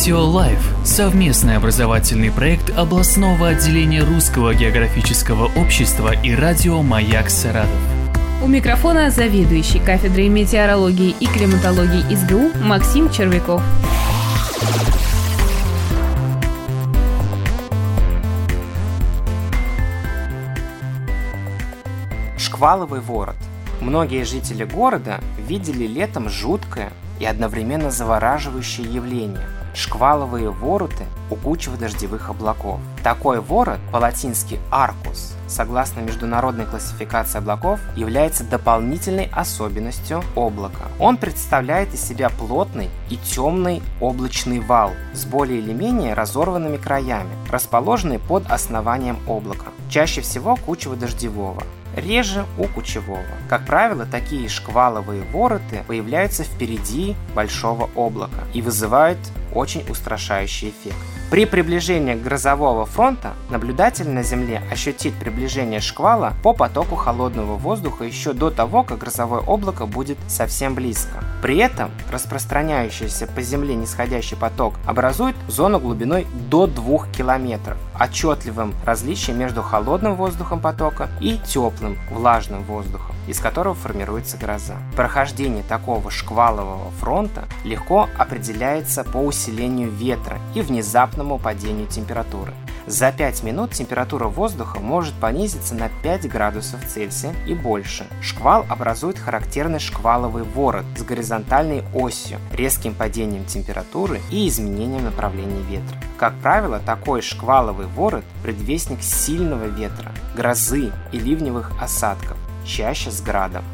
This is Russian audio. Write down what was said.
Метеолайф – совместный образовательный проект областного отделения Русского географического общества и радио «Маяк Саратов». У микрофона заведующий кафедрой метеорологии и климатологии СГУ Максим Червяков. Шкваловый ворот. Многие жители города видели летом жуткое и одновременно завораживающее явление – шкваловые вороты у кучево-дождевых облаков. Такой ворот, по-латински «аркус», согласно международной классификации облаков, является дополнительной особенностью облака. Он представляет из себя плотный и темный облачный вал с более или менее разорванными краями, расположенный под основанием облака, чаще всего кучево-дождевого реже у кучевого. Как правило, такие шкваловые вороты появляются впереди большого облака и вызывают очень устрашающий эффект. При приближении грозового фронта наблюдатель на Земле ощутит приближение шквала по потоку холодного воздуха еще до того, как грозовое облако будет совсем близко. При этом распространяющийся по Земле нисходящий поток образует зону глубиной до 2 км, отчетливым различием между холодным воздухом потока и теплым влажным воздухом из которого формируется гроза. Прохождение такого шквалового фронта легко определяется по усилению ветра и внезапному падению температуры. За 5 минут температура воздуха может понизиться на 5 градусов Цельсия и больше. Шквал образует характерный шкваловый ворот с горизонтальной осью, резким падением температуры и изменением направления ветра. Как правило, такой шкваловый ворот – предвестник сильного ветра, грозы и ливневых осадков чаще с градом.